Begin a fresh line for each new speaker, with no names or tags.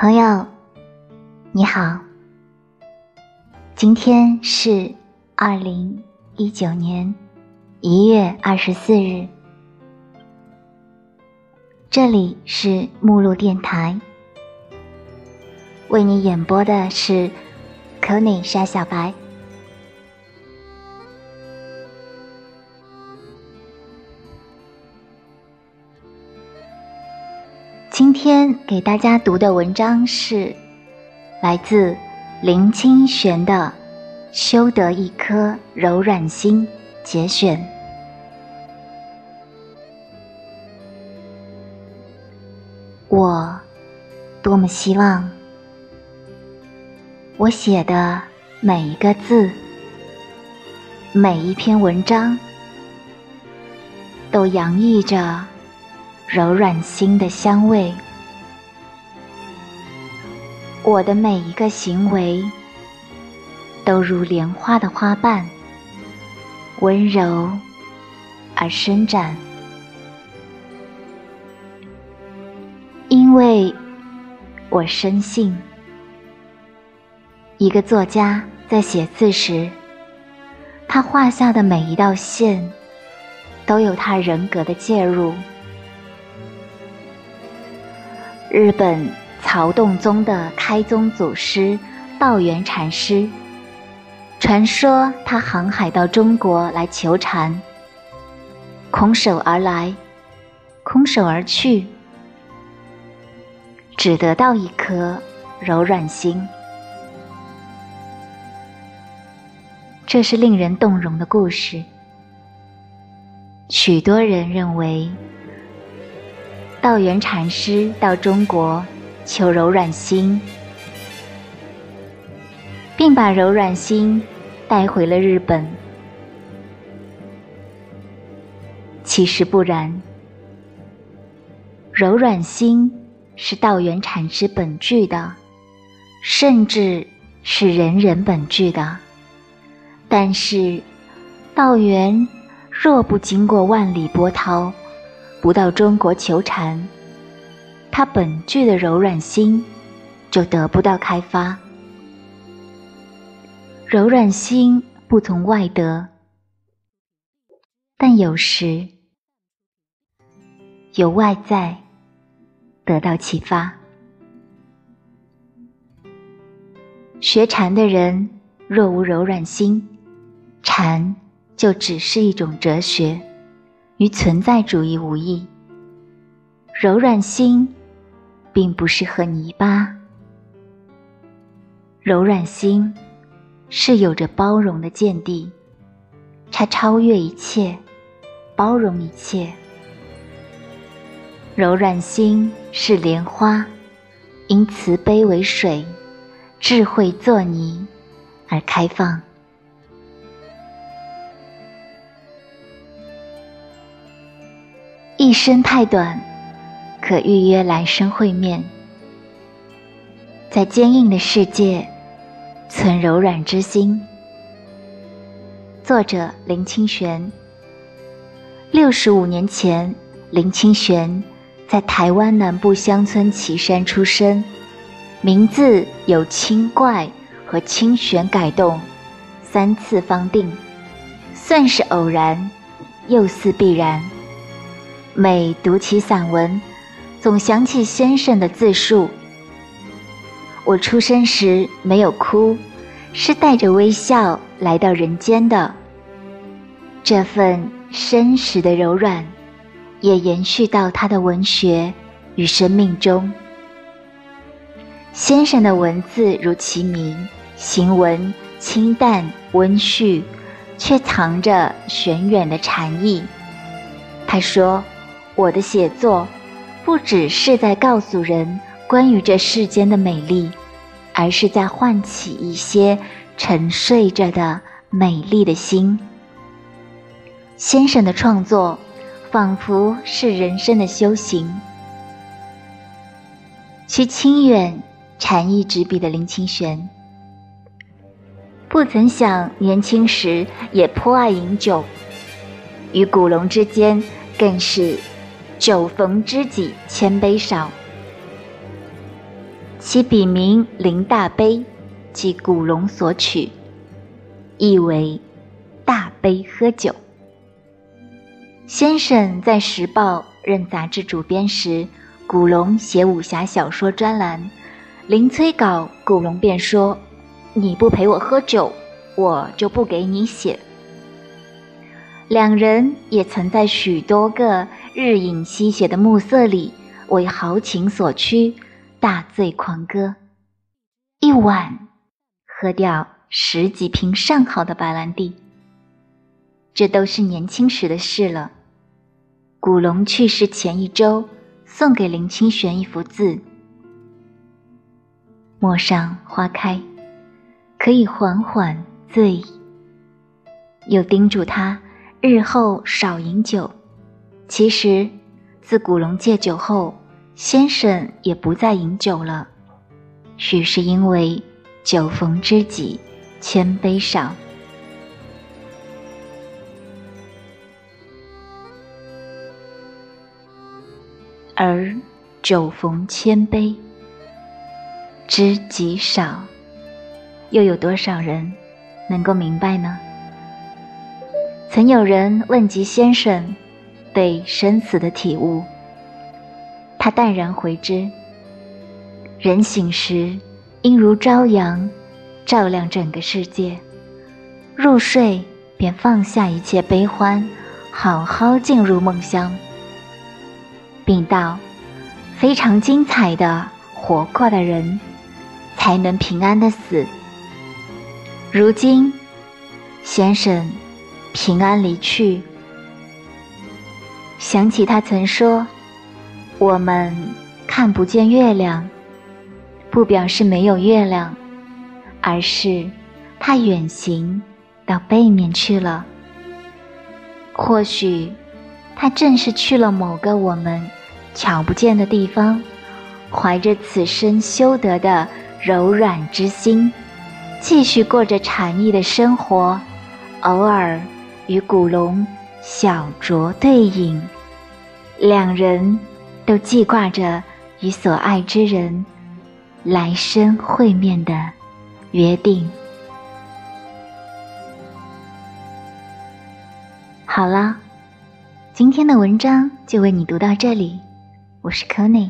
朋友，你好。今天是二零一九年一月二十四日，这里是目录电台，为你演播的是可妮莎小白。今天给大家读的文章是来自林清玄的《修得一颗柔软心》节选。我多么希望，我写的每一个字、每一篇文章，都洋溢着。柔软心的香味，我的每一个行为都如莲花的花瓣，温柔而伸展。因为我深信，一个作家在写字时，他画下的每一道线，都有他人格的介入。日本曹洞宗的开宗祖师道元禅师，传说他航海到中国来求禅，空手而来，空手而去，只得到一颗柔软心。这是令人动容的故事，许多人认为。道元禅师到中国求柔软心，并把柔软心带回了日本。其实不然，柔软心是道元禅师本具的，甚至是人人本具的。但是，道元若不经过万里波涛，不到中国求禅，他本具的柔软心就得不到开发。柔软心不从外得，但有时由外在得到启发。学禅的人若无柔软心，禅就只是一种哲学。与存在主义无异。柔软心，并不是和泥巴。柔软心，是有着包容的见地，它超越一切，包容一切。柔软心是莲花，因慈悲为水，智慧作泥，而开放。一生太短，可预约来生会面。在坚硬的世界，存柔软之心。作者林清玄。六十五年前，林清玄在台湾南部乡村岐山出生，名字由清怪和清玄改动，三次方定，算是偶然，又似必然。每读起散文，总想起先生的自述。我出生时没有哭，是带着微笑来到人间的。这份真实的柔软，也延续到他的文学与生命中。先生的文字如其名，行文清淡温煦，却藏着玄远的禅意。他说。我的写作，不只是在告诉人关于这世间的美丽，而是在唤起一些沉睡着的美丽的心。先生的创作，仿佛是人生的修行。其清远、禅意执笔的林清玄，不曾想年轻时也颇爱饮酒，与古龙之间更是。酒逢知己千杯少，其笔名林大悲，即古龙所取，意为大杯喝酒。先生在《时报》任杂志主编时，古龙写武侠小说专栏，临催稿，古龙便说：“你不陪我喝酒，我就不给你写。”两人也曾在许多个日饮西斜的暮色里，为豪情所驱，大醉狂歌，一晚喝掉十几瓶上好的白兰地。这都是年轻时的事了。古龙去世前一周，送给林清玄一幅字：“陌上花开，可以缓缓醉。”又叮嘱他。日后少饮酒。其实，自古龙戒酒后，先生也不再饮酒了。许是因为酒逢知己千杯少，而酒逢千杯，知己少，又有多少人能够明白呢？曾有人问及先生对生死的体悟，他淡然回之：“人醒时，应如朝阳，照亮整个世界；入睡便放下一切悲欢，好好进入梦乡。”并道：“非常精彩的活过的人，才能平安的死。”如今，先生。平安离去。想起他曾说：“我们看不见月亮，不表示没有月亮，而是他远行到背面去了。或许他正是去了某个我们瞧不见的地方，怀着此生修得的柔软之心，继续过着禅意的生活，偶尔。”与古龙小酌对饮，两人都记挂着与所爱之人来生会面的约定。好了，今天的文章就为你读到这里，我是柯内。